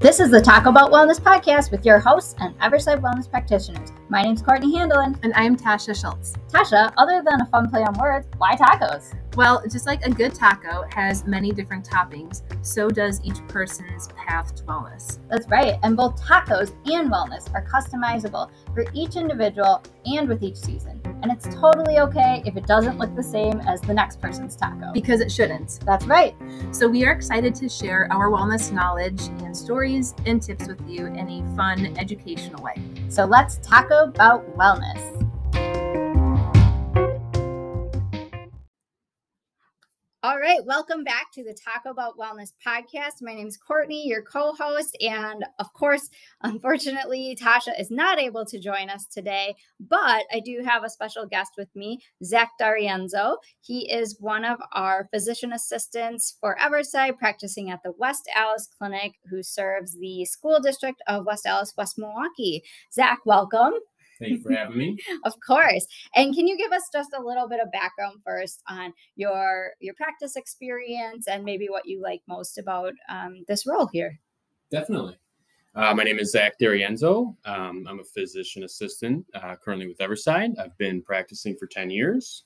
This is the Taco Belt Wellness Podcast with your hosts and Everside Wellness practitioners. My name is Courtney Handelin. And I'm Tasha Schultz. Tasha, other than a fun play on words, why tacos? Well, just like a good taco has many different toppings, so does each person's path to wellness. That's right. And both tacos and wellness are customizable for each individual and with each season. And it's totally okay if it doesn't look the same as the next person's taco. Because it shouldn't. That's right. So we are excited to share our wellness knowledge and stories and tips with you in a fun, educational way. So let's taco about wellness. All right, welcome back to the Talk About Wellness podcast. My name is Courtney, your co host. And of course, unfortunately, Tasha is not able to join us today, but I do have a special guest with me, Zach D'Arienzo. He is one of our physician assistants for Everside, practicing at the West Allis Clinic, who serves the school district of West Allis, West Milwaukee. Zach, welcome. Thank you for having me. of course. And can you give us just a little bit of background first on your your practice experience and maybe what you like most about um, this role here? Definitely. Uh, my name is Zach D'Arienzo. Um, I'm a physician assistant uh, currently with Everside. I've been practicing for 10 years.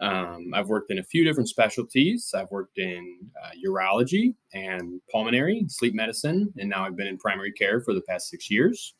Um, I've worked in a few different specialties. I've worked in uh, urology and pulmonary, sleep medicine, and now I've been in primary care for the past six years.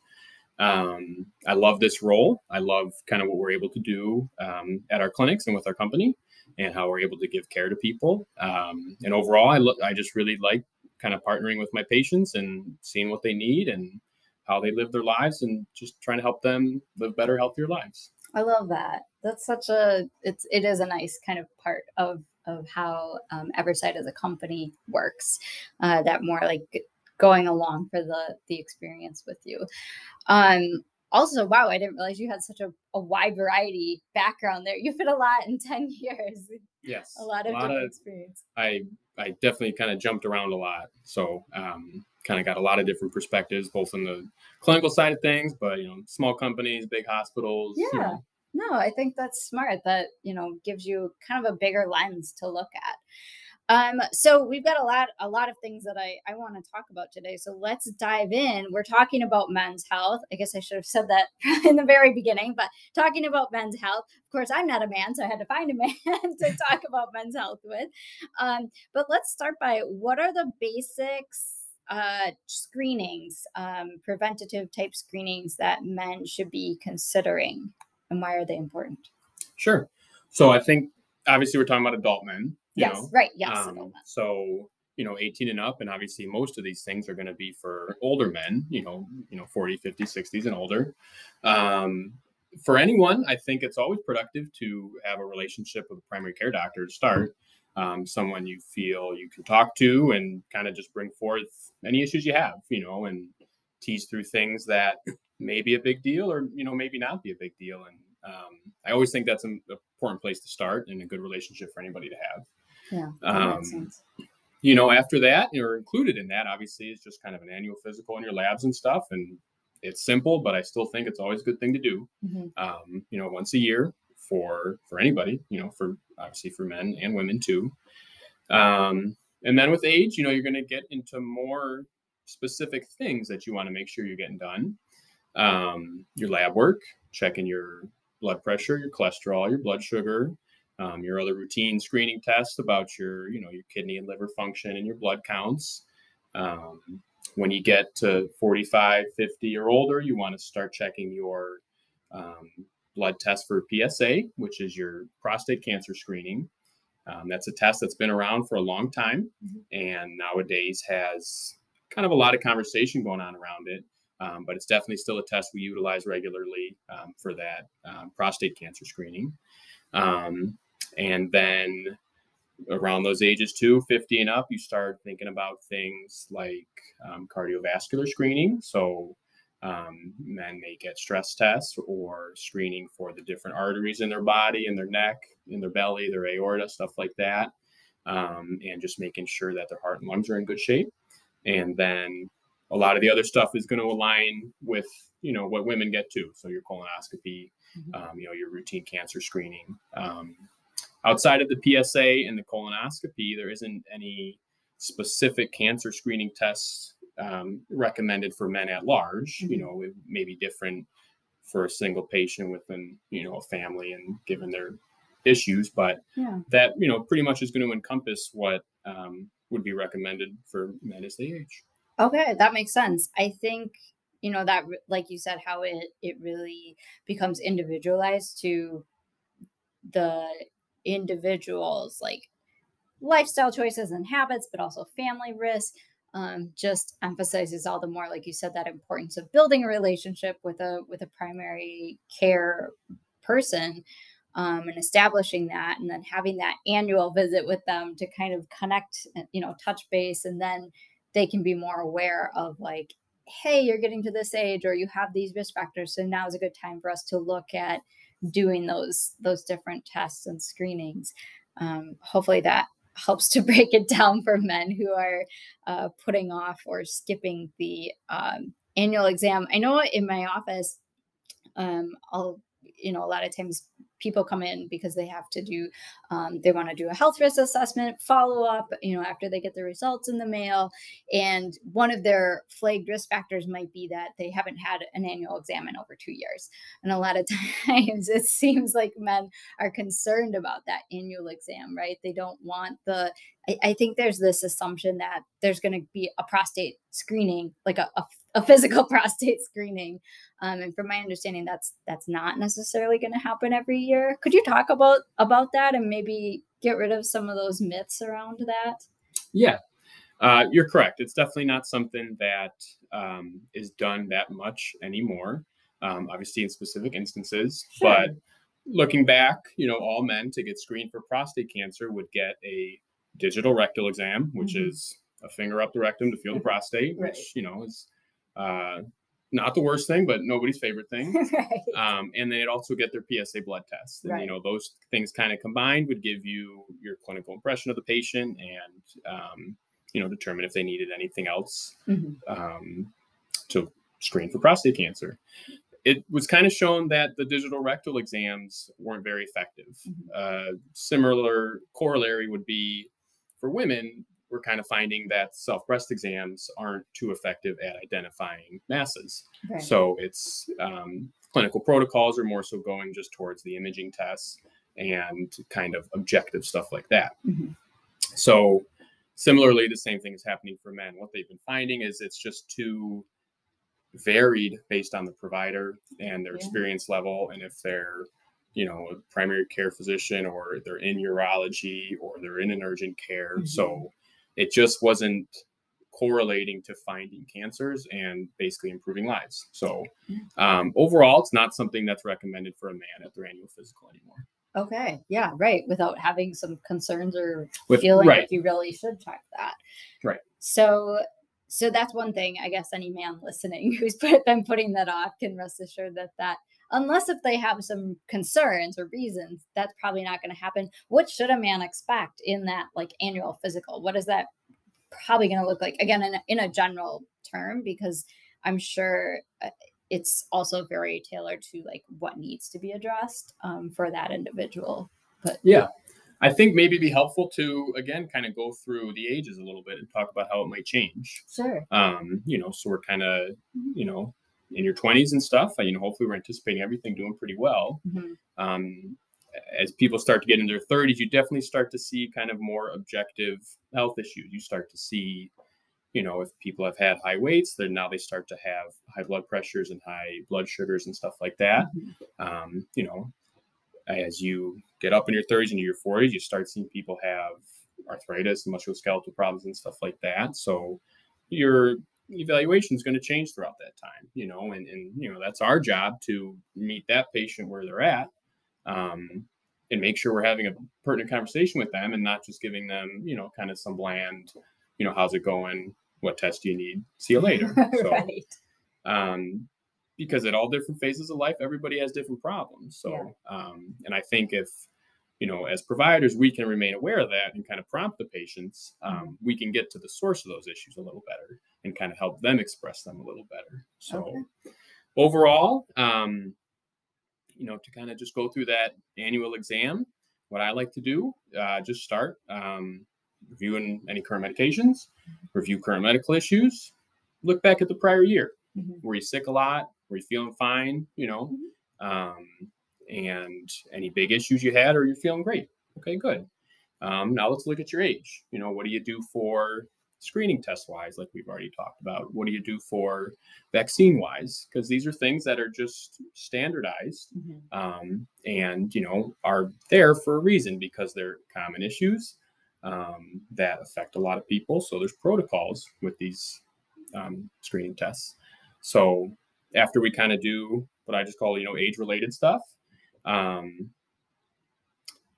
Um, I love this role. I love kind of what we're able to do um, at our clinics and with our company, and how we're able to give care to people. Um, and overall, I look, I just really like kind of partnering with my patients and seeing what they need and how they live their lives, and just trying to help them live better, healthier lives. I love that. That's such a it's it is a nice kind of part of of how um, Everside as a company works. Uh, that more like going along for the the experience with you. Um, also, wow, I didn't realize you had such a, a wide variety background there. You fit a lot in 10 years. Yes. A lot of a lot of, experience. I, I definitely kind of jumped around a lot. So, um, kind of got a lot of different perspectives, both in the clinical side of things, but, you know, small companies, big hospitals. Yeah. You know. No, I think that's smart. That, you know, gives you kind of a bigger lens to look at. Um, so we've got a lot, a lot of things that I, I want to talk about today. So let's dive in. We're talking about men's health. I guess I should have said that in the very beginning, but talking about men's health. Of course, I'm not a man, so I had to find a man to talk about men's health with. Um, but let's start by what are the basics uh, screenings, um, preventative type screenings that men should be considering, and why are they important? Sure. So I think obviously we're talking about adult men yes, know? right. Yes. Um, so you know 18 and up and obviously most of these things are going to be for older men you know you know 40 50 60s and older um, for anyone i think it's always productive to have a relationship with a primary care doctor to start um, someone you feel you can talk to and kind of just bring forth any issues you have you know and tease through things that may be a big deal or you know maybe not be a big deal and um, i always think that's an important place to start and a good relationship for anybody to have yeah. Um, you know, after that, you're included in that, obviously, is just kind of an annual physical in your labs and stuff. And it's simple, but I still think it's always a good thing to do. Mm-hmm. Um, you know, once a year for for anybody, you know, for obviously for men and women too. Um, and then with age, you know, you're going to get into more specific things that you want to make sure you're getting done. Um, your lab work, checking your blood pressure, your cholesterol, your blood sugar, um, your other routine screening tests about your, you know, your kidney and liver function and your blood counts. Um, when you get to 45, 50 or older, you want to start checking your um, blood test for PSA, which is your prostate cancer screening. Um, that's a test that's been around for a long time mm-hmm. and nowadays has kind of a lot of conversation going on around it. Um, but it's definitely still a test we utilize regularly um, for that um, prostate cancer screening. And then around those ages too 50 and up you start thinking about things like um, cardiovascular screening. So um, men may get stress tests or screening for the different arteries in their body in their neck in their belly their aorta stuff like that. Um, and just making sure that their heart and lungs are in good shape. And then a lot of the other stuff is going to align with you know what women get to so your colonoscopy mm-hmm. um, you know your routine cancer screening um, outside of the PSA and the colonoscopy, there isn't any specific cancer screening tests um, recommended for men at large. You Mhm. know, it may be different for a single patient within you know a family and given their issues, but Yeah. that you know pretty much is going to encompass what um, would be recommended for men as they age. Okay, that makes sense. I think you know that like you said how it it really becomes individualized to the individual's like lifestyle choices and habits but also family risk um, just emphasizes all the more like you said that importance of building a relationship with a with a primary care person um, and establishing that and then having that annual visit with them to kind of connect you know touch base and then they can be more aware of like hey you're getting to this age or you have these risk factors so now is a good time for us to look at doing those those different tests and screenings. Um, hopefully that helps to break it down for men who are uh, putting off or skipping the um, annual exam. I know in my office um, i'll you know a lot of times people come in because they have to do um, they want to do a health risk assessment follow up you know after they get the results in the mail. And one of their flagged risk factors might be that they haven't had an annual exam in over two years. And a lot of times it seems like men are concerned about that annual exam right? They don't want the i, I think there's this assumption that there's going to be a prostate screening like a, a, a physical prostate screening um, and from my understanding that's that's not necessarily going to happen every year could you talk about about that and maybe get rid of some of those myths around that Yeah, uh, you're correct. It's definitely not something that um, is done that much anymore. Um, obviously, in specific instances, Sure. but looking back, you know, all men to get screened for prostate cancer would get a digital rectal exam, which Mhm. is a finger up the rectum to feel the prostate, Right. which you know is uh, not the worst thing, but nobody's favorite thing. right um, and they'd also get their PSA blood test. And Right. you know those things kind of combined would give you your clinical impression of the patient and um, you know determine if they needed anything else Mhm. um, to screen for prostate cancer. It was kind of shown that the digital rectal exams weren't very effective. Mhm. Uh, similar corollary would be for women. We're kind of finding that self breast exams aren't too effective at identifying masses. Right. So it's um, clinical protocols are more so going just towards the imaging tests and kind of objective stuff like that. Mhm. So similarly, the same thing is happening for men. What they've been finding is it's just too varied based on the provider and their Yeah. experience level, and if they're you know a primary care physician or they're in urology or they're in an urgent care. Mhm. So it just wasn't correlating to finding cancers and basically improving lives. So um, overall, it's not something that's recommended for a man at their annual physical anymore. Okay. Yeah. Right. Without having some concerns or With- feeling right. like you really should check that. Right. So, so that's one thing. I guess any man listening who's put, been putting that off can rest assured that that unless if they have some concerns or reasons, that's probably not going to happen. What should a man expect in that like annual physical? What is that probably going to look like? Again, in a, in a general term, because I'm sure. uh, it's also very tailored to like what needs to be addressed um, for that individual. But Yeah. I think maybe be helpful to again kind of go through the ages a little bit and talk about how it might change. sure, Um, you know, so we're kind of, you know, in your 20s and stuff, you know, hopefully we're anticipating everything doing pretty well. Mhm. Um, as people start to get into their 30s, you definitely start to see kind of more objective health issues. You start to see, you know, if people have had high weights, then now they start to have high blood pressures and high blood sugars and stuff like that. Mhm. Um, you know, as you get up in your 30s and your 40s, you start seeing people have arthritis and musculoskeletal problems and stuff like that. So your evaluation is going to change throughout that time, you know, and, and you know, that's our job to meet that patient where they're at. Um, and make sure we're having a pertinent conversation with them and not just giving them, you know, kind of some bland, you know, how's it going? What test do you need? See you later. So, right. um, because at all different phases of life, everybody has different problems. So, um, and I think if you know, as providers, we can remain aware of that and kind of prompt the patients, um, we can get to the source of those issues a little better and kind of help them express them a little better. So, Okay. overall, um, you know, to kind of just go through that annual exam, what I like to do, uh, just start um, reviewing any current medications, review current medical issues, look back at the prior year. Mhm. Were you sick a lot? Were you feeling fine? You know, Mhm. um, and any big issues you had, or you're feeling great? Okay, good. Um, now let's look at your age. You know, what do you do for screening test wise, like we've already talked about? What do you do for vaccine wise? Because these are things that are just standardized Mhm. um, and you know are there for a reason because they're common issues um, that affect a lot of people. So there's protocols with these um, screening tests. So after we kind of do what I just call you know age related stuff, um,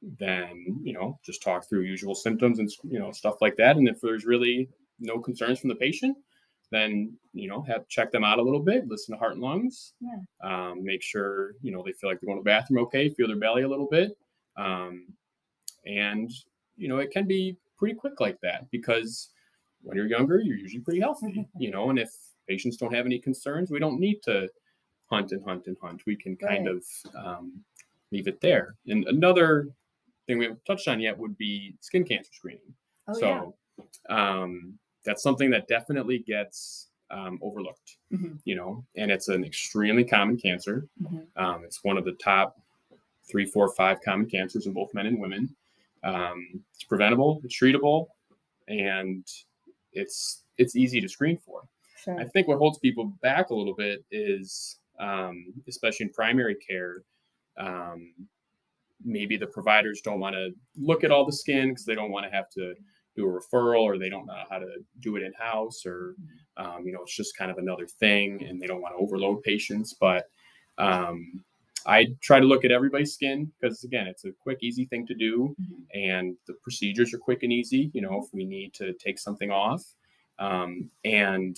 then you know just talk through usual symptoms and you know stuff like that. And if there's really no concerns from the patient, then you know have check them out a little bit, listen to heart and lungs, Yeah. um, make sure you know they feel like they're going to the bathroom okay, feel their belly a little bit, um, and you know it can be pretty quick like that because when you're younger, you're usually pretty healthy, you know, and if patients don't have any concerns, we don't need to hunt and hunt and hunt. We can kind Right. of um, leave it there. And another thing we haven't touched on yet would be skin cancer screening. Oh yeah. so um, that's something that definitely gets um, overlooked, Mhm. you know, and it's an extremely common cancer. Mhm. Um, it's one of the top three, four, five common cancers in both men and women. Um, it's preventable, it's treatable, and it's it's easy to screen for. Sure. I think what holds people back a little bit is, um, especially in primary care, um, maybe the providers don't want to look at all the skin because they don't want to have to do a referral or they don't know how to do it in house or um, you know it's just kind of another thing and they don't want to overload patients but um, i try to look at everybody's skin because again it's a quick easy thing to do Mhm. and the procedures are quick and easy you know if we need to take something off um, and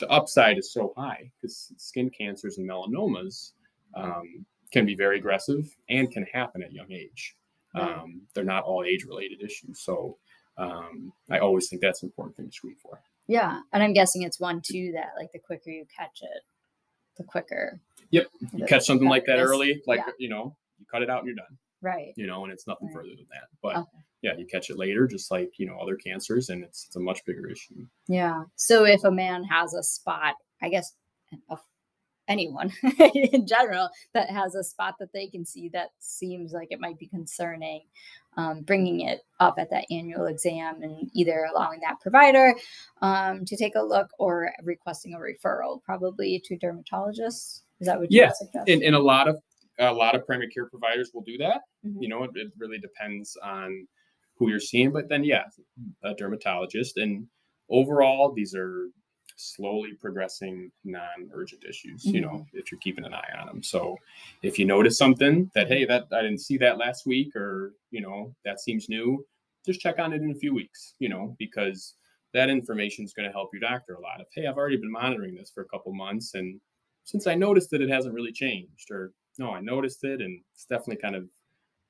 the upside is so high because skin cancers and melanomas um, can be very aggressive and can happen at young age um, they're not all age related issues so um, i always think that's an important thing to screen for Yeah, and I'm guessing it's one too that like the quicker you catch it, the quicker. Yep. you catch something like that early like Yeah. you know you cut it out and you're done Right. you know and it's nothing Right. further than that but Okay. yeah you catch it later just like you know other cancers and it's, it's a much bigger issue Yeah. So if a man has a spot, I guess of anyone in general that has a spot that they can see that seems like it might be concerning, um, bringing it up at that annual exam and either allowing that provider um, to take a look or requesting a referral, probably to dermatologists. Is that what you Yeah, suggest? and, and a lot of a lot of primary care providers will do that Mhm. you know it, it really depends on who you're seeing but then yeah a dermatologist and overall these are slowly progressing non-urgent issues you know mm-hmm. if you're keeping an eye on them so if you notice something that hey that i didn't see that last week or you know that seems new just check on it in a few weeks you know because that information is going to help your doctor a lot of hey i've already been monitoring this for a couple months and since i noticed that it hasn't really changed or no i noticed it and it's definitely kind of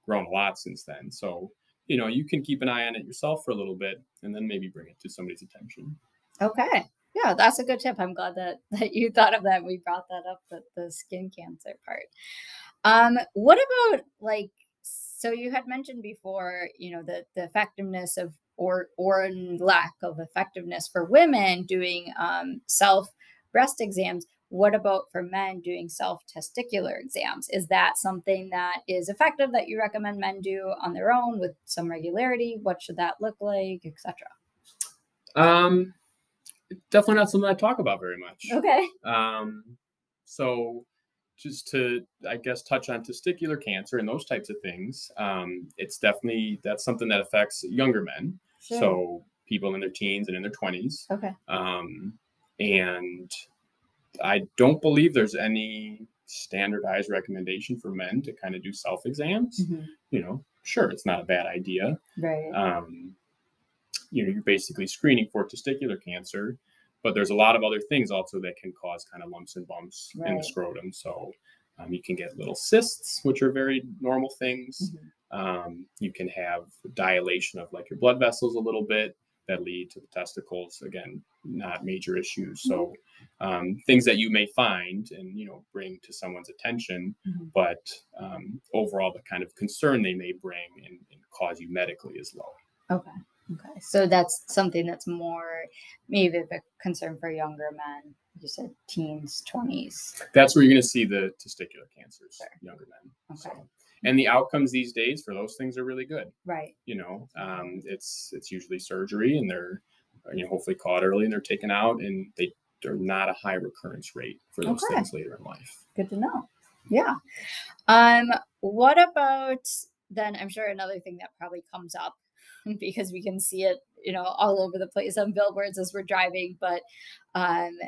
grown a lot since then. So you know you can keep an eye on it yourself for a little bit and then maybe bring it to somebody's attention. Okay. Yeah, that's a good tip. I'm glad that that you thought of that. We brought that up, the, the skin cancer part. Um, what about like so you had mentioned before, you know, the the effectiveness of or or lack of effectiveness for women doing um, self breast exams. What about for men doing self testicular exams? Is that something that is effective that you recommend men do on their own with some regularity? What should that look like, etc.? um definitely not something i talk about very much Okay. Um, so just to, I guess, touch on testicular cancer and those types of things, um, it's definitely that's something that affects younger men. Sure. So people in their teens and in their twenties. okay. Um, and I don't believe there's any standardized recommendation for men to kind of do self exams. Mhm. You know, sure, it's not a bad idea Right. um, you know, you're basically screening for testicular cancer, but there's a lot of other things also that can cause kind of lumps and bumps in the scrotum. So um, you can get little cysts, which are very normal things. Mhm. Um, you can have dilation of like your blood vessels a little bit that lead to the testicles. Again, not major issues. So um, things that you may find and you know bring to someone's attention, Mhm. but um, overall the kind of concern they may bring and, and cause you medically is low. Okay. Okay, so that's something that's more maybe a concern for younger men. You said teens, twenties. That's where you're going to see the testicular cancers, sure. younger men. Okay. So, and the outcomes these days for those things are really good. Right. You know, um, it's it's usually surgery, and they're you know hopefully caught early and they're taken out, and they they're not a high recurrence rate for those okay. things later in life. Good to know. Yeah. Um. What about then? I'm sure another thing that probably comes up because we can see it, you know, all over the place on billboards as we're driving. But, um,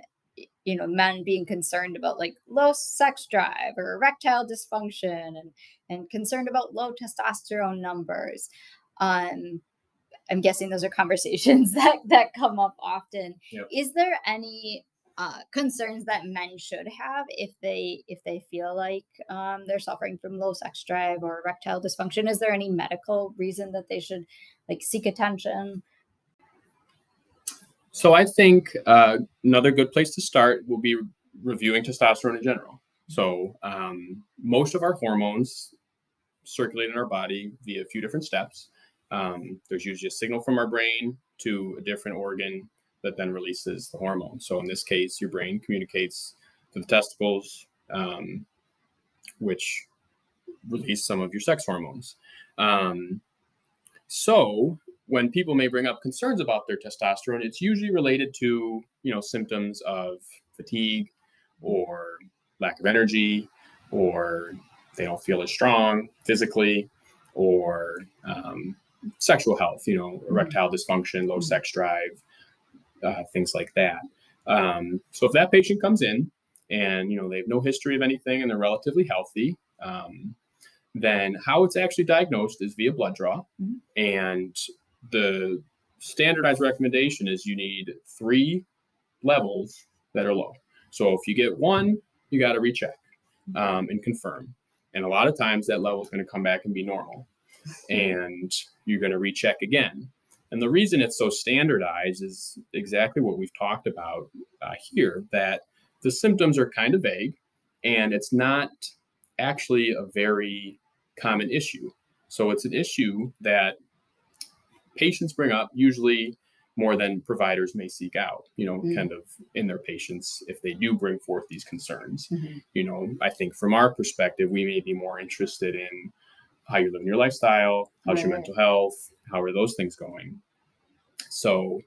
you know, men being concerned about like low sex drive or erectile dysfunction and and concerned about low testosterone numbers. Um, I'm guessing those are conversations that that come up often. Yep. Is there any uh, concerns that men should have if they if they feel like um, they're suffering from low sex drive or erectile dysfunction? Is there any medical reason that they should like seek attention? So I think uh, another good place to start will be reviewing testosterone in general. So um, most of our hormones circulate in our body via a few different steps. Um, there's usually a signal from our brain to a different organ that then releases the hormone. So in this case, your brain communicates to the testicles, um, which release some of your sex hormones. Um, so when people may bring up concerns about their testosterone, it's usually related to you know symptoms of fatigue or lack of energy, or they don't feel as strong physically, or um, sexual health, you know, mm-hmm. erectile dysfunction, low mm-hmm. sex drive, uh, things like that. Um, so if that patient comes in and you know they have no history of anything and they're relatively healthy, um, then how it's actually diagnosed is via blood draw. Mm-hmm. And the standardized recommendation is you need three levels that are low. So if you get one, you got to recheck mm-hmm. um, and confirm. And a lot of times that level is going to come back and be normal. And you're going to recheck again. And the reason it's so standardized is exactly what we've talked about uh, here that the symptoms are kind of vague and it's not actually a very common issue. So it's an issue that patients bring up usually more than providers may seek out, you know, mm-hmm. kind of in their patients if they do bring forth these concerns. Mm-hmm. You know, I think from our perspective, we may be more interested in how you're living your lifestyle, how's right. your mental health, how are those things going. So,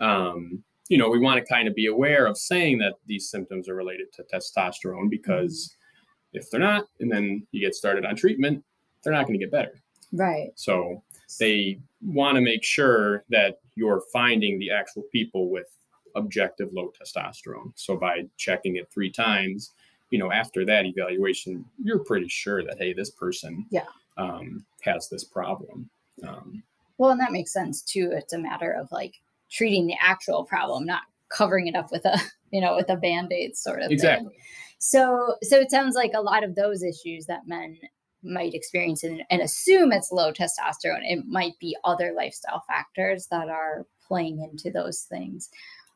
um, you know, we want to kind of be aware of saying that these symptoms are related to testosterone because mm-hmm. if they're not, and then you get started on treatment, they're not going to get better. Right. So they want to make sure that you're finding the actual people with objective low testosterone. So by checking it three times, you know, after that evaluation, you're pretty sure that hey, this person yeah um, has this problem. Um, well, and that makes sense too. It's a matter of like treating the actual problem, not covering it up with a you know with a band-aid sort of exactly. Thing. So so it sounds like a lot of those issues that men might experience and, and assume it's low testosterone. It might be other lifestyle factors that are playing into those things.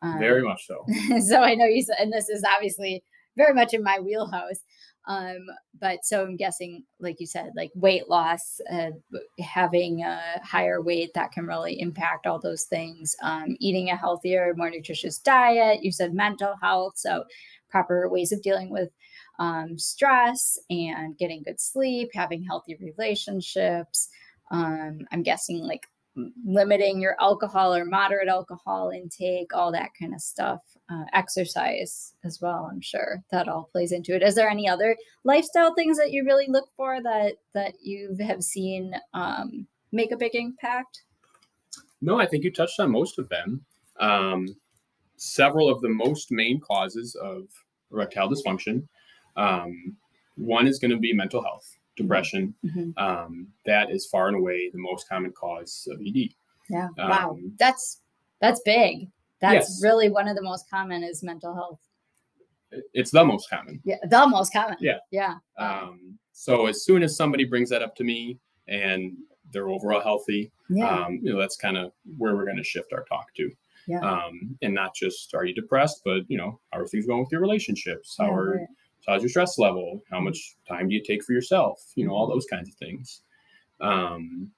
Um, very much so. so I know you said, and this is obviously very much in my wheelhouse. Um, but so I'm guessing, like you said, like weight loss, uh, having a higher weight that can really impact all those things. Um, eating a healthier, more nutritious diet. You said mental health, so proper ways of dealing with um, stress and getting good sleep, having healthy relationships. Um, I'm guessing like limiting your alcohol or moderate alcohol intake, all that kind of stuff. Uh, exercise as well. I'm sure that all plays into it. Is there any other lifestyle things that you really look for that that you have seen um, make a big impact? No, I think you touched on most of them. Um, several of the most main causes of erectile dysfunction um, one is going to be mental health, depression. Mm-hmm. Um, that is far and away the most common cause of ED. Yeah. Um, wow. That's that's big. That's yes. really one of the most common is mental health. It's the most common. Yeah, the most common. Yeah. Yeah. Um, so as soon as somebody brings that up to me and they're overall healthy, yeah. um, you know, that's kind of where we're going to shift our talk to. Yeah. Um, and not just are you depressed, but you know, how are things going with your relationships? How yeah, are right how's your stress level how much time do you take for yourself you know all those kinds of things um,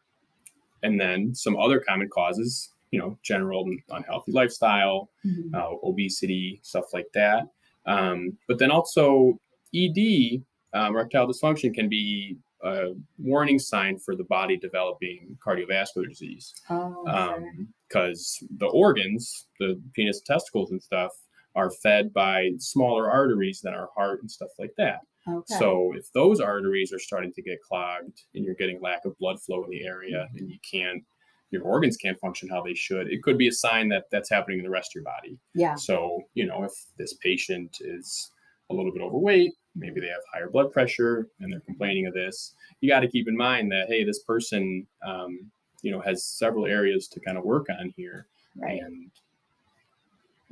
and then some other common causes, you know, general unhealthy lifestyle, mm-hmm. uh, obesity, stuff like that. Um, but then also ED, um, erectile dysfunction, can be a warning sign for the body developing cardiovascular disease. Because oh, um, the organs, the penis, testicles, and stuff, are fed by smaller arteries than our heart and stuff like that. Okay. So if those arteries are starting to get clogged and you're getting lack of blood flow in the area and you can't your organs can't function how they should it could be a sign that that's happening in the rest of your body. Yeah. So you know if this patient is a little bit overweight maybe they have higher blood pressure and they're complaining of this you got to keep in mind that hey this person um, you know has several areas to kind of work on here. Right. And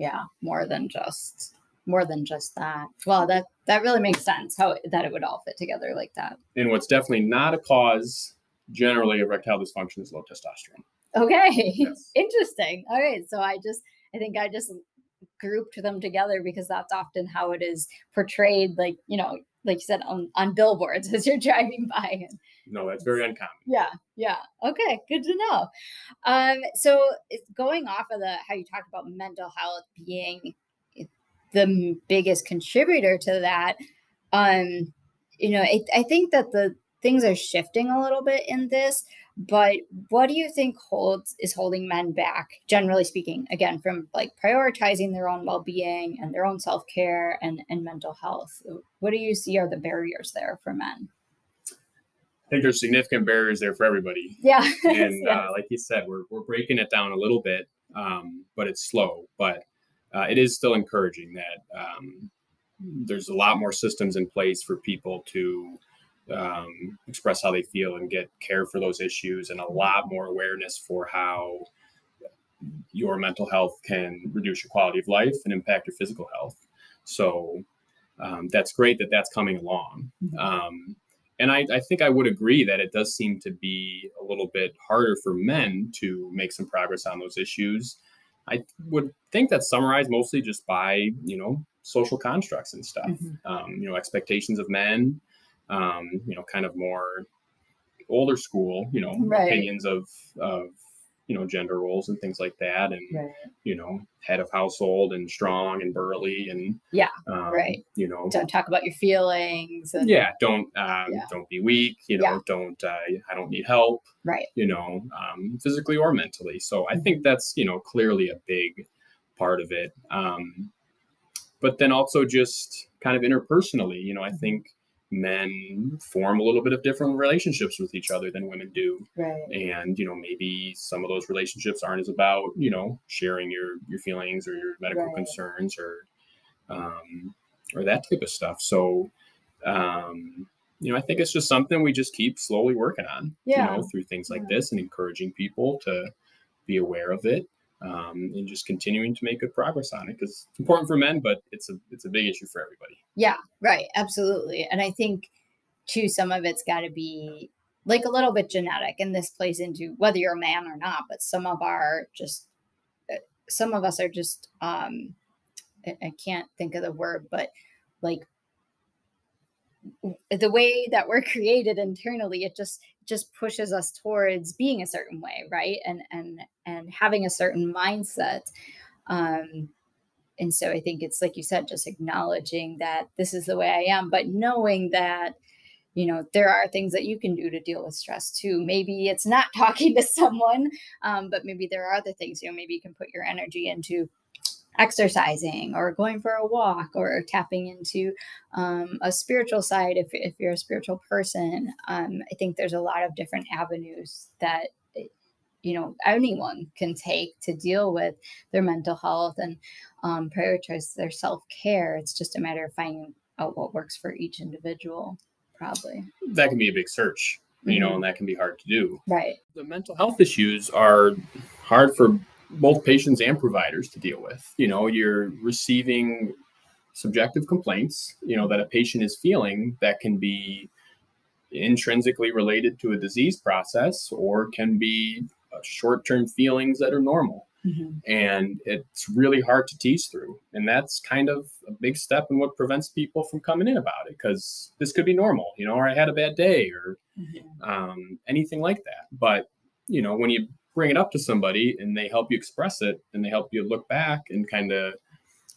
yeah more than just more than just that. Well that that really makes sense how that it would all fit together like that. And what's definitely not a cause generally erectile dysfunction is low testosterone. Okay yes. interesting. All right so i just i think i just grouped them together because that's often how it is portrayed like you know like you said on, on billboards as you're driving by no that's very uncommon. Yeah yeah. Okay good to know. Um so going off of the how you talked about mental health being the biggest contributor to that um you know I, I think that the things are shifting a little bit in this but what do you think holds is holding men back generally speaking again from like prioritizing their own well-being and their own self-care and, and mental health? What do you see are the barriers there for men? I think there's significant barriers there for everybody. Yeah. And yes. uh, like you said we're, we're breaking it down a little bit um, but it's slow. But uh, it is still encouraging that um, there's a lot more systems in place for people to um, express how they feel and get care for those issues, and a lot more awareness for how your mental health can reduce your quality of life and impact your physical health. So um, that's great that that's coming along. Mm-hmm. Um, and I, I, think I would agree that it does seem to be a little bit harder for men to make some progress on those issues. I would think that's summarized mostly just by you know social constructs and stuff. Mm-hmm. Um, you know expectations of men, um, you know, kind of more older school, you know, right. opinions of of you know gender roles and things like that, and right. you know, head of household and strong and burly and yeah, um, right. You know, don't talk about your feelings. And, yeah, don't um, yeah. don't be weak. You know, yeah. don't uh, I don't need help. Right. You know, um, physically or mentally. So I think mm-hmm. that's you know clearly a big part of it. Um, but then also just kind of interpersonally, you know, I mm-hmm. think men form a little bit of different relationships with each other than women do right and you know maybe some of those relationships aren't as about you know sharing your your feelings or your medical right. concerns or um or that type of stuff so um you know i think it's just something we just keep slowly working on yeah. you know through things like yeah. this and encouraging people to be aware of it um, and just continuing to make good progress on it because it's important for men, but it's a it's a big issue for everybody. Yeah, right, absolutely. And I think too, some of it's got to be like a little bit genetic, and this plays into whether you're a man or not. But some of our just uh, some of us are just um, I can't think of the word, but like the way that we're created internally it just just pushes us towards being a certain way right? And and and having a certain mindset. Um and so i think it's like you said just acknowledging that this is the way i am but knowing that you know there are things that you can do to deal with stress too. Maybe it's not talking to someone um, but maybe there are other things you know maybe you can put your energy into exercising or going for a walk or tapping into um, a spiritual side if, if you're a spiritual person um, i think there's a lot of different avenues that you know anyone can take to deal with their mental health and um, prioritize their self-care. It's just a matter of finding out what works for each individual probably. That can be a big search you mm-hmm. know and that can be hard to do. Right. The mental health issues are hard for both patients and providers to deal with. You know, you're receiving subjective complaints, you know, that a patient is feeling that can be intrinsically related to a disease process or can be short term feelings that are normal. Mm-hmm. And it's really hard to tease through. And that's kind of a big step in what prevents people from coming in about it because this could be normal, you know, or I had a bad day or mm-hmm. um, anything like that. But you know, when you bring it up to somebody and they help you express it and they help you look back and kind of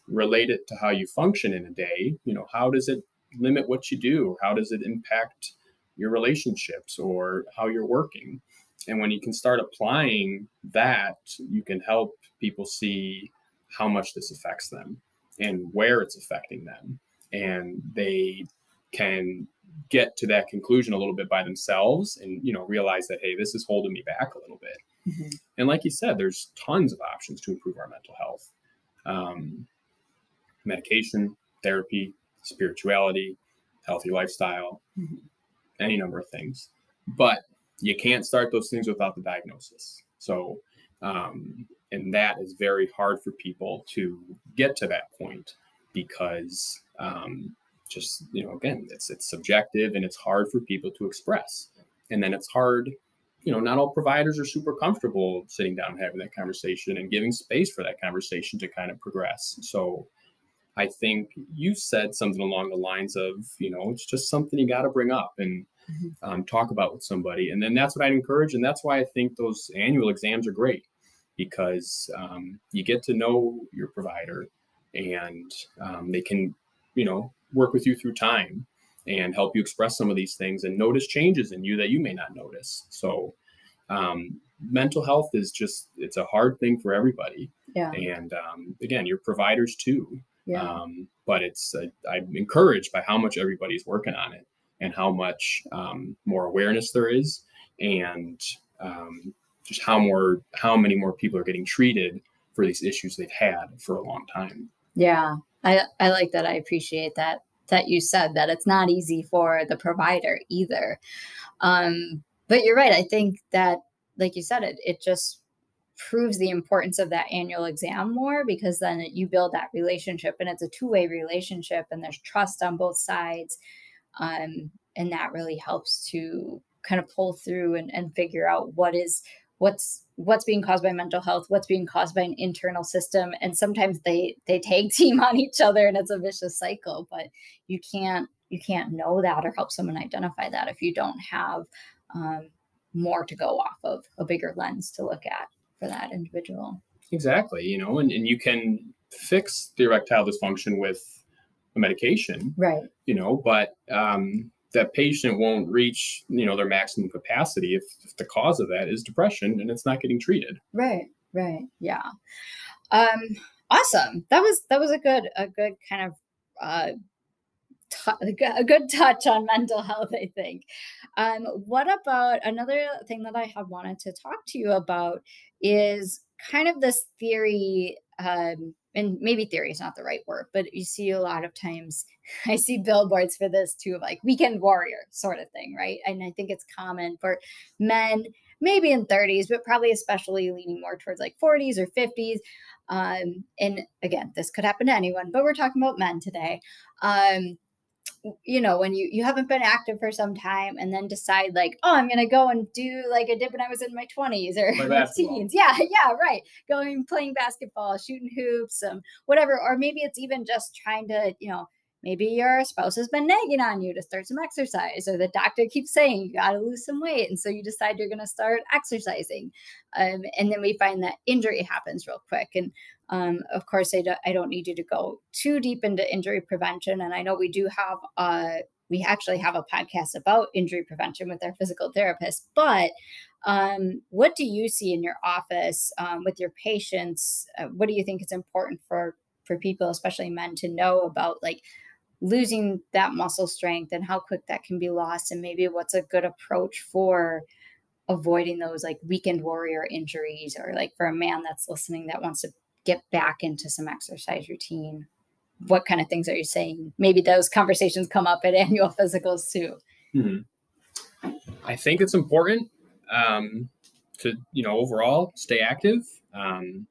relate it to how you function in a day, you know, how does it limit what you do? How does it impact your relationships or how you're working? And when you can start applying that, you can help people see how much this affects them and where it's affecting them. And they can get to that conclusion a little bit by themselves and you know realize that hey this is holding me back a little bit mm-hmm. and like you said there's tons of options to improve our mental health um, medication therapy spirituality healthy lifestyle mm-hmm. any number of things but you can't start those things without the diagnosis so um, and that is very hard for people to get to that point because um, just you know again it's it's subjective and it's hard for people to express and then it's hard you know not all providers are super comfortable sitting down and having that conversation and giving space for that conversation to kind of progress. So i think you said something along the lines of you know it's just something you got to bring up and mm-hmm. um, talk about with somebody. And then that's what i'd encourage and that's why i think those annual exams are great because um, you get to know your provider and um, they can you know work with you through time and help you express some of these things and notice changes in you that you may not notice. So, um, mental health is just it's a hard thing for everybody. Yeah. And um, again, your providers too. Yeah. Um, but it's uh, I'm encouraged by how much everybody's working on it and how much um, more awareness there is and um, just how more how many more people are getting treated for these issues they've had for a long time. Yeah. I, I like that. I appreciate that that you said that it's not easy for the provider either. Um, but you're right. I think that, like you said, it it just proves the importance of that annual exam more because then you build that relationship and it's a two-way relationship and there's trust on both sides um, and that really helps to kind of pull through and, and figure out what is what's what's being caused by mental health what's being caused by an internal system. And sometimes they they tag team on each other and it's a vicious cycle but you can't you can't know that or help someone identify that if you don't have um, more to go off of a bigger lens to look at for that individual. Exactly you know and, and you can fix the erectile dysfunction with a medication right. you know but um that patient won't reach you know their maximum capacity if, if, the cause of that is depression and it's not getting treated. Right right yeah. Um awesome. That was that was a good a good kind of uh a good touch on mental health i think. Um what about another thing that i have wanted to talk to you about is kind of this theory um and maybe theory is not the right word, but you see a lot of times, I see billboards for this too, like weekend warrior sort of thing, right? And I think it's common for men, maybe in 30s, but probably especially leaning more towards like 40s or 50s. Um, and again, this could happen to anyone, but we're talking about men today. Um, you know when you you haven't been active for some time and then decide like oh i'm gonna go and do like I did when i was in my 20s or teens. Yeah yeah right. Going playing basketball shooting hoops um whatever or maybe it's even just trying to you know maybe your spouse has been nagging on you to start some exercise or the doctor keeps saying you got to lose some weight and so you decide you're going to start exercising um, and then we find that injury happens real quick and um, of course I, do, I don't need you to go too deep into injury prevention and i know we do have uh, we actually have a podcast about injury prevention with our physical therapist but um, what do you see in your office um, with your patients? Uh, what do you think is important for for people especially men to know about like losing that muscle strength and how quick that can be lost and maybe what's a good approach for avoiding those like weekend warrior injuries or like for a man that's listening that wants to get back into some exercise routine what kind of things are you saying maybe those conversations come up at annual physicals too mm-hmm. i think it's important um, to you know overall stay active um,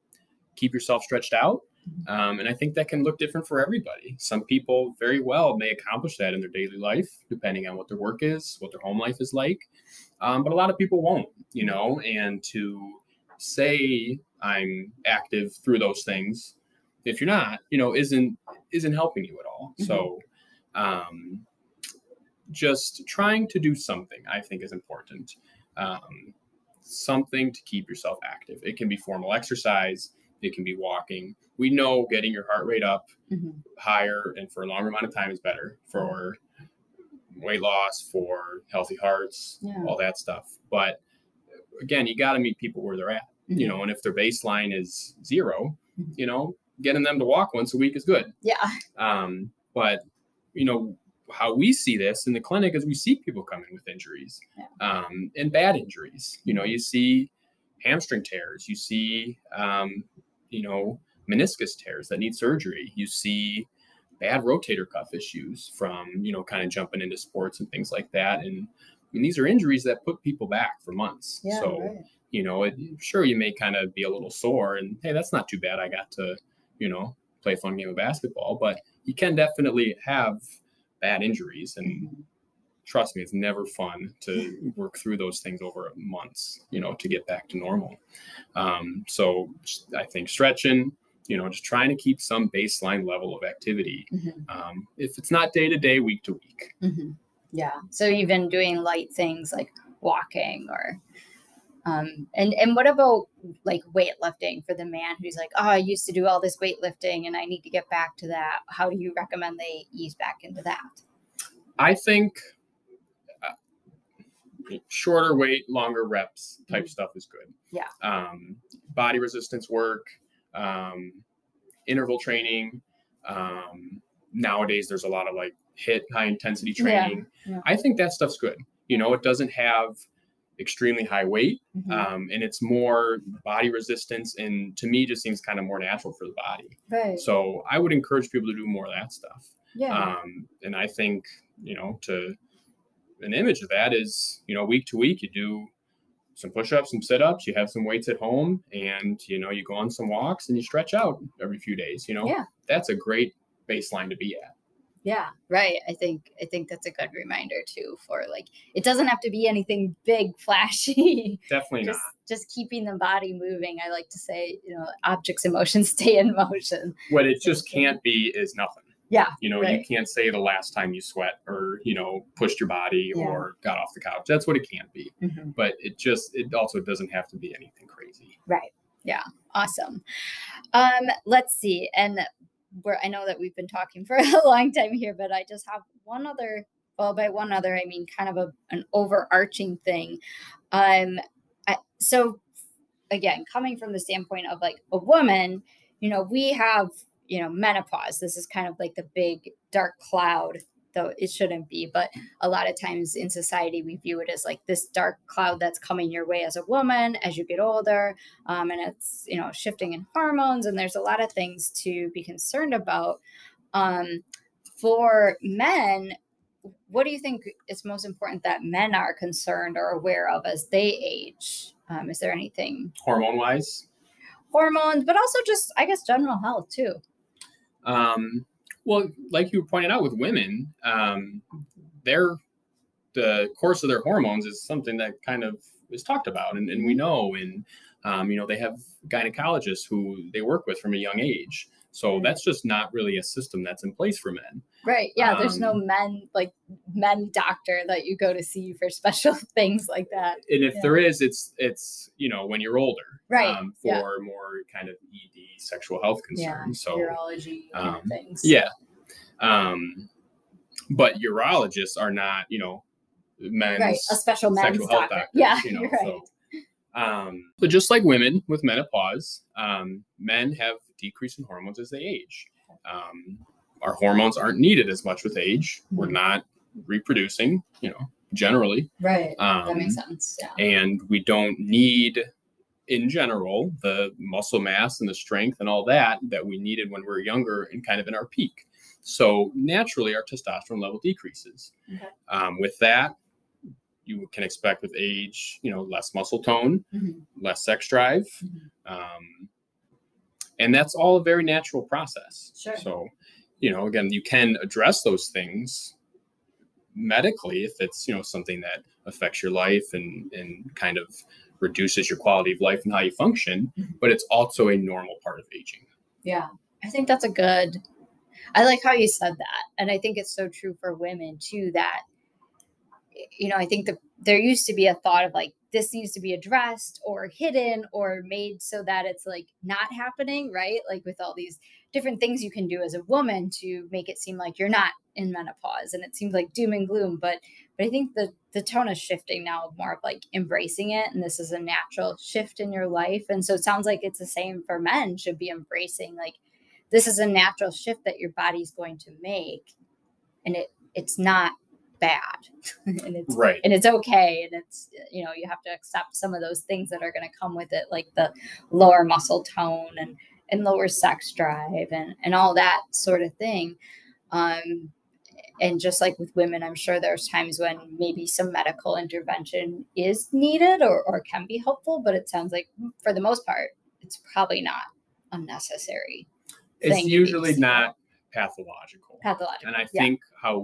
keep yourself stretched out um, and I think that can look different for everybody. Some people very well may accomplish that in their daily life, depending on what their work is, what their home life is like. Um, but a lot of people won't, you know, and to say I'm active through those things, if you're not, you know, isn't isn't helping you at all. Mm-hmm. So um, just trying to do something, I think, is important. Um, something to keep yourself active. It can be formal exercise, it can be walking. We know getting your heart rate up Mhm. higher and for a longer amount of time is better for weight loss, for healthy hearts, Yeah. all that stuff. But again, you got to meet people where they're at, you know, and if their baseline is 0 Mhm. you know, getting them to walk once a week is good. Yeah. Um, but you know how we see this in the clinic is we see people coming with injuries Yeah. um, and bad injuries. You know, you see hamstring tears, you see um, you know meniscus tears that need surgery, you see bad rotator cuff issues from you know kind of jumping into sports and things like that. And I mean, these are injuries that put people back for months. Yeah. so right. You know, it, sure you may kind of be a little sore and hey, that's not too bad. I got to, you know, play a fun game of basketball, but you can definitely have bad injuries and Mhm. trust me, it's never fun to work through those things over months, you know, to get back to normal. Um, so I think stretching, you know, just trying to keep some baseline level of activity. Mhm. Um, if it's not day to day, week to week. Mhm. Yeah. So even doing light things like walking or um and and what about like weightlifting for the man who's like, oh, I used to do all this weightlifting and I need to get back to that. How do you recommend they ease back into that? I think uh, shorter weight, longer reps type Mhm. stuff is good. Yeah. Um, body resistance work, um, interval training. Um, nowadays, there's a lot of like HIIT high intensity Yeah, training. yeah. I think that stuff's good. You know, it doesn't have extremely high weight, Mhm. um, and it's more body resistance, and to me, just seems kind of more natural for the body. right. So I would encourage people to do more of that stuff. yeah. Um, and I think, you know, to an image of that is, you know, week to week, you do some push ups, some sit ups, you have some weights at home, and, you know, you go on some walks and you stretch out every few days. You know, Yeah. that's a great baseline to be at. Yeah, right. I think I think that's a good reminder too for like it doesn't have to be anything big, flashy. Definitely just not. just keeping the body moving. I like to say, you know, objects in motion stay in motion. What it just can't be is nothing. Yeah, You know, you can't say the last time you sweat or, you know, pushed your body Yeah. or got off the couch. That's what it can't be. But it just, it also doesn't have to be anything crazy. Right. Yeah. Awesome. Um, let's see. And we're I know that we've been talking for a long time here, but I just have one other well by one other I mean kind of a an overarching thing. Um I, so again, coming from the standpoint of like a woman, you know, we have, you know, menopause. This is kind of like the big dark cloud though it shouldn't be but a lot of times in society we view it as like this dark cloud that's coming your way as a woman as you get older um, and it's you know shifting in hormones and there's a lot of things to be concerned about. Um, for men what do you think is most important that men are concerned or aware of as they age? Um, is there anything? Hormone wise, hormones but also just i guess general health too. Um, well, like you pointed out with women, um, their the course of their hormones is something that kind of is talked about, and, and we know, and um, you know, they have gynecologists who they work with from a young age. So Right. that's just not really a system that's in place for men. right yeah there's no Um, men like men doctor that you go to see for special things like that And if Yeah. there is, it's it's you know when you're older, Right, Um, yeah. for more kind of ED sexual health concerns. so urology um, things Yeah. Um, but urologists are not, you know, men. right a special men's doctor doctors. yeah you know, right so. Um, but just like women with menopause, um, men have decrease in hormones as they age. Um, our hormones aren't needed as much with age. We're Mhm. not reproducing, you know, generally. right Um, that makes sense yeah and we don't need in general the muscle mass and the strength and all that that we needed when we were younger and kind of in our peak so naturally our testosterone level decreases Okay. um, with that you can expect with age you know less muscle tone Mhm. less sex drive Mhm. um, and that's all a very natural process Sure. so you know again you can address those things medically if it's you know something that affects your life and and kind of reduces your quality of life and how you function Mhm. but it's also a normal part of aging Yeah, I think that's a good. I like how you said that, and I think it's so true for women too. That you know, I think that there used to be a thought of like this needs to be addressed or hidden or made so that it's like not happening, right? Like with all these different things you can do as a woman to make it seem like you're not in menopause and it seems like doom and gloom, but but I think the the tone is shifting now more of like embracing it and this is a natural shift in your life and so it sounds like it's the same for men should be embracing like this is a natural shift that your body's going to make and it it's not bad. And it's right. and it's okay. And it's you know you have to accept some of those things that are going to come with it like the lower muscle tone and and lower sex drive and and all that sort of thing. Um and just like with women i'm sure there's times when maybe some medical intervention is needed or, or can be helpful but it sounds like for the most part it's probably not unnecessary it's thing to be usually not pathological. Pathological and i Yeah. think how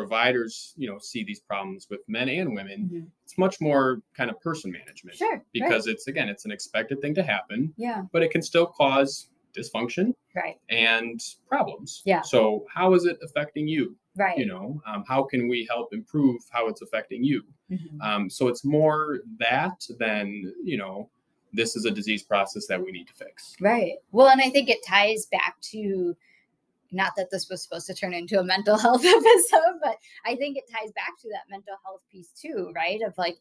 providers you know see these problems with men and women Mhm. it's much more kind of person management sure right. because it's again it's an expected thing to happen yeah but it can still cause dysfunction right and problems Yeah. so how is it affecting you right you know um, how can we help improve how it's affecting you Mhm. um, so it's more that than you know this is a disease process that we need to fix Right. Well, and I think it ties back to not that this was supposed to turn into a mental health episode, but I think it ties back to that mental health piece too, right? Of like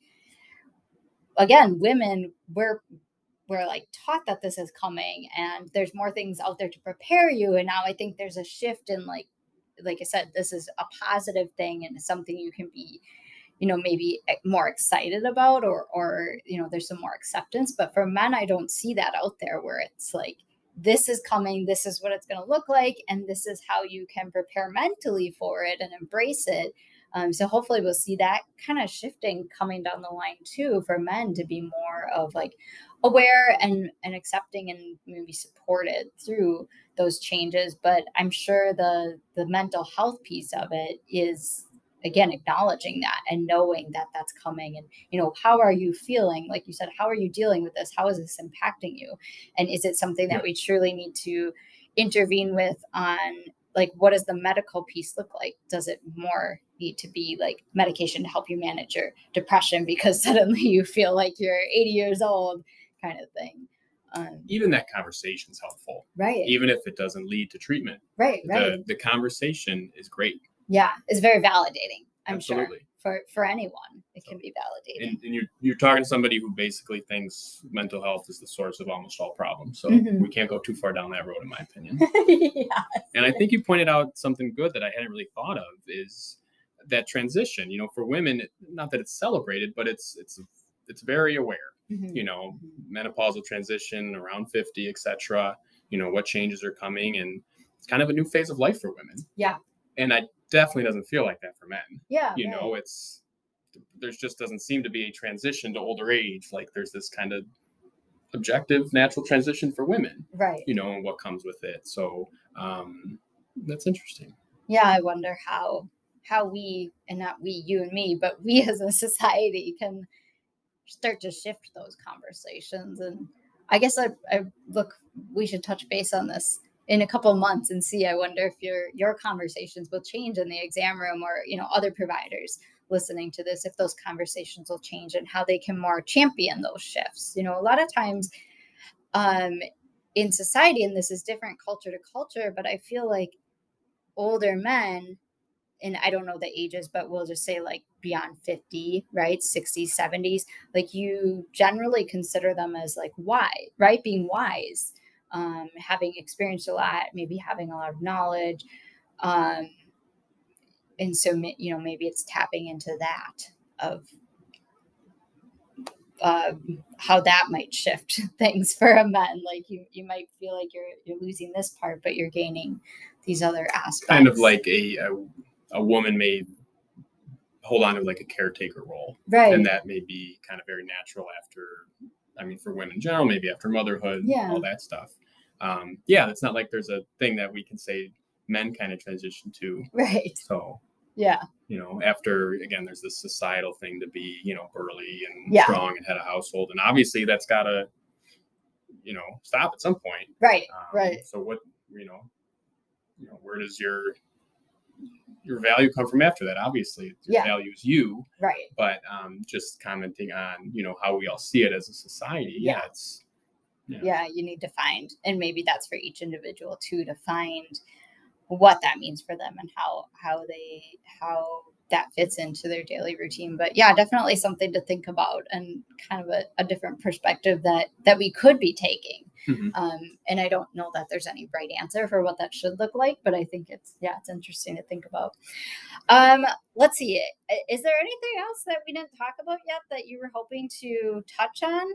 again, women we're we're like taught that this is coming and there's more things out there to prepare you and now I think there's a shift in like like I said this is a positive thing and something you can be you know maybe more excited about or or you know there's some more acceptance but for men i don't see that out there where it's like this is coming this is what it's going to look like and this is how you can prepare mentally for it and embrace it. Um, so hopefully we'll see that kind of shifting coming down the line too for men to be more of like aware and and accepting and maybe supported through those changes. But i'm sure the the mental health piece of it is again acknowledging that and knowing that that's coming and you know how are you feeling? Like you said how are you dealing with this? How is this impacting you? And is it something that we truly need to intervene with on like what does the medical piece look like? Does it more need to be like medication to help you manage your depression because suddenly you feel like you're 80 years old kind of thing? Um, even that conversation is helpful. Right. Even if it doesn't lead to treatment right right. the, the conversation is great yeah it's very validating i'm sure absolutely for for anyone it can be validating and, and you're you're talking to somebody who basically thinks mental health is the source of almost all problems so Mhm. we can't go too far down that road in my opinion yeah and i think you pointed out something good that i hadn't really thought of is that transition you know for women not that it's celebrated but it's it's it's very aware Mhm. you know menopausal transition around 50 etc you know what changes are coming and it's kind of a new phase of life for women Yeah. and i definitely doesn't feel like that for men. Yeah you right. know it's there's just doesn't seem to be a transition to older age. Like there's this kind of objective natural transition for women right. you know and what comes with it. So um that's interesting. Yeah i wonder how how we and not we you and me but we as a society can start to shift those conversations. And i guess i, I look we should touch base on this in a couple months and see i wonder if your your conversations will change in the exam room or you know other providers listening to this if those conversations will change and how they can more champion those shifts you know a lot of times um in society and this is different culture to culture but i feel like older men and I don't know the ages, but we'll just say like beyond 50, right? 60s, 70s, like you generally consider them as like wise, right? Being wise, um, having experienced a lot, maybe having a lot of knowledge. Um, and so, you know, maybe it's tapping into that of uh, how that might shift things for a man. Like you, you might feel like you're you're losing this part, but you're gaining these other aspects. kind of like a, a a woman may hold on to like a caretaker role right, and that may be kind of very natural after i mean for women in general maybe after motherhood Yeah. all that stuff um yeah it's not like there's a thing that we can say men kind of transition to right, so yeah, you know after again there's this societal thing to be you know burly and Yeah. strong and head a household and obviously that's got to you know stop at some point right, um, right. so what you know you know where does your your value come from after that. Obviously, your Yeah. value is you, Right. but um, just commenting on you know how we all see it as a society. Yeah. Yeah, it's Yeah. yeah you need to find and maybe that's for each individual too to find what that means for them and how how they how that fits into their daily routine but yeah definitely something to think about and kind of a, a different perspective that that we could be taking Mhm. um and i don't know that there's any right answer for what that should look like but i think it's yeah it's interesting to think about um let's see is there anything else that we didn't talk about yet that you were hoping to touch on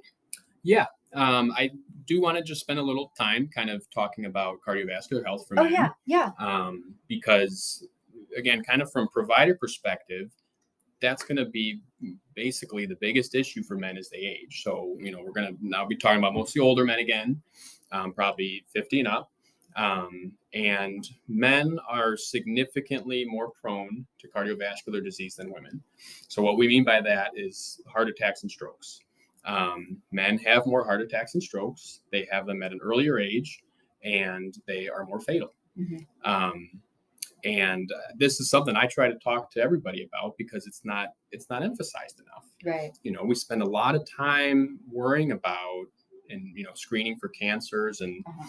yeah. Um, I do want to just spend a little time kind of talking about cardiovascular health for oh men. yeah yeah um, because again kind of from provider perspective that's going to be basically the biggest issue for men as they age so you know we're going to now be talking about mostly older men again um, probably 50 and up um, and men are significantly more prone to cardiovascular disease than women so what we mean by that is heart attacks and strokes um, men have more heart attacks and strokes they have them at an earlier age and they are more fatal Mhm. um, and uh, this is something I try to talk to everybody about because it's not it's not emphasized enough. right You know, we spend a lot of time worrying about and you know screening for cancers and Uh-huh.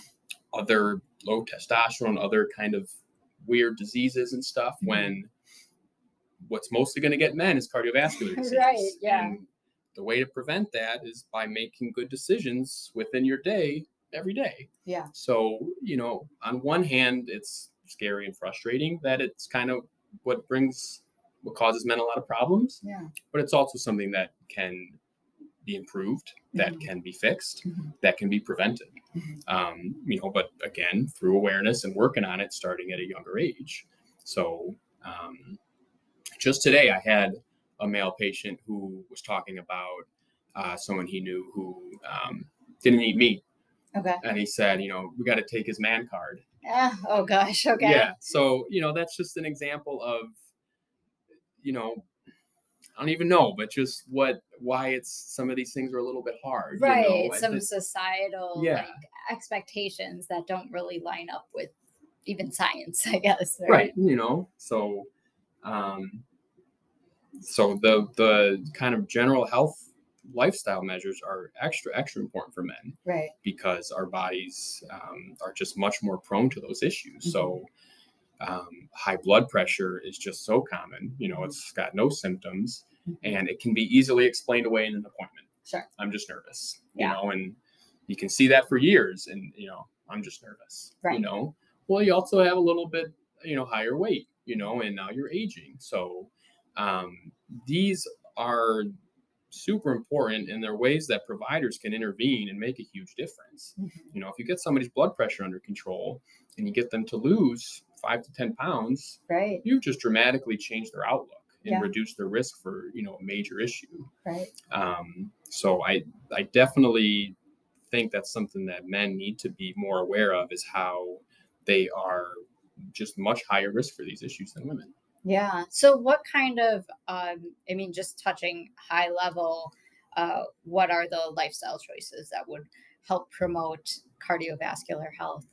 other low testosterone, other kind of weird diseases and stuff. Mhm. When what's mostly going to get men is cardiovascular disease. Right, yeah. And the way to prevent that is by making good decisions within your day every day. yeah So, you know, on one hand, it's scary and frustrating that it's kind of what brings, what causes men a lot of problems, yeah but it's also something that can be improved, that Mhm. can be fixed, Mhm. that can be prevented. Mhm. Um, you know, but again, through awareness and working on it starting at a younger age. So, um, just today, I had a male patient who was talking about uh, someone he knew who um, didn't eat meat okay and he said, you know, we got to take his man card. Ah, oh gosh okay Yeah. So, you know, that's just an example of, you know, I don't even know, but just what, why it's some of these things are a little bit hard. you right know, some societal Yeah. like expectations that don't really line up with even science i guess right. You know, so, um, so the, the kind of general health lifestyle measures are extra, extra important for men. right because our bodies um, are just much more prone to those issues. So, um, high blood pressure is just so common. You know, it's got no symptoms Mhm. and it can be easily explained away in an appointment. sure I'm just nervous, Yeah. you know, and you can see that for years. And, you know, I'm just nervous, Right. you know. Well, you also have a little bit, you know, higher weight, you know, and now you're aging. So, um, these are super important and they're ways that providers can intervene and make a huge difference. Mhm. You know, if you get somebody's blood pressure under control and you get them to lose five to 10 pounds, right you've just dramatically changed their outlook and Yeah. reduced their risk for, you know, a major issue. right Um, so I, I definitely think that's something that men need to be more aware of is how they are just much higher risk for these issues than women. Yeah so what kind of um i mean just touching high level uh what are the lifestyle choices that would help promote cardiovascular health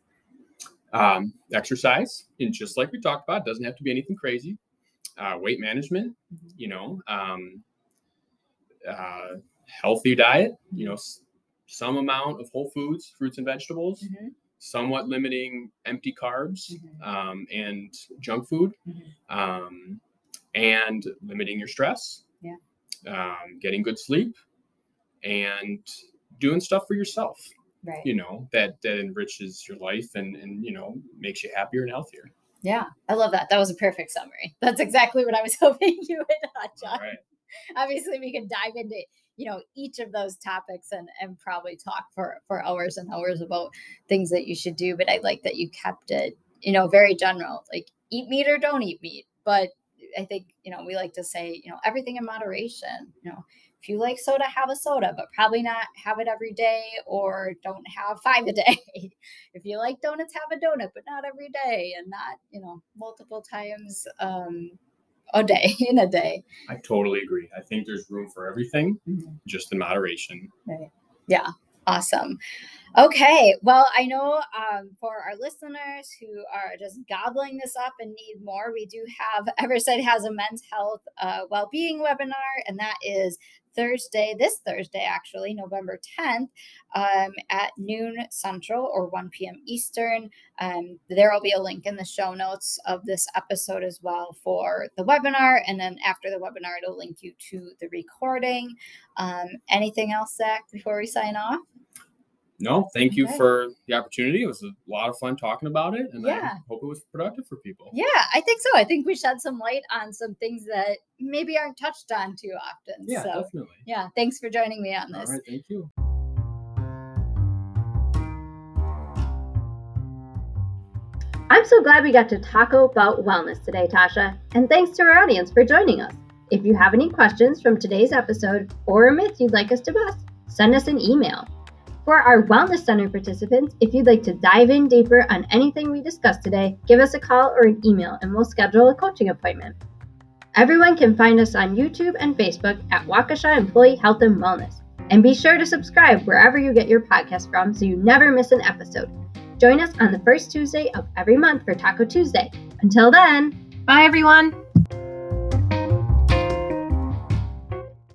Um, exercise, and just like we talked about, doesn't have to be anything crazy. Uh, weight management, Mhm. you know, um, uh, healthy diet, you know, s- some amount of whole foods, fruits and vegetables, Mhm. Somewhat limiting empty carbs Mhm. um, and junk food, Mhm. um, and limiting your stress. Yeah. Um, getting good sleep, and doing stuff for yourself right you know that that enriches your life and and you know makes you happier and healthier Yeah, I love that. That was a perfect summary. That's exactly what I was hoping you would touch on. right Obviously, we could dive into you know each of those topics and and probably talk for for hours and hours about things that you should do. But I like that you kept it you know very general, like eat meat or don't eat meat. But I think you know we like to say you know everything in moderation. You know. If you like soda, have a soda, but probably not have it every day or don't have five a day. if you like donuts, have a donut, but not every day and not, you know, multiple times um, a day in a day. i totally agree. I think there's room for everything mm-hmm. just in moderation. Yeah, awesome. Okay, well, I know um, for our listeners who are just gobbling this up and need more, we do have Eversight has a men's health uh, well-being webinar, and that is Thursday, this Thursday, actually, November 10th, um, at noon Central or 1 p.m. Eastern. Um, there will be a link in the show notes of this episode as well for the webinar. And then after the webinar, it'll link you to the recording. Um, anything else, Zach, before we sign off? No, thank you for the opportunity. It was a lot of fun talking about it, and yeah. I hope it was productive for people. Yeah, I think so. I think we shed some light on some things that maybe aren't touched on too often. Yeah, so, definitely. Yeah, thanks for joining me on this. All right, thank you. I'm so glad we got to talk about wellness today, Tasha, and thanks to our audience for joining us. If you have any questions from today's episode or a myth you'd like us to bust, send us an email for our Wellness Center participants, if you'd like to dive in deeper on anything we discussed today, give us a call or an email and we'll schedule a coaching appointment. Everyone can find us on YouTube and Facebook at Waukesha Employee Health and Wellness. And be sure to subscribe wherever you get your podcast from so you never miss an episode. Join us on the first Tuesday of every month for Taco Tuesday. Until then, bye everyone.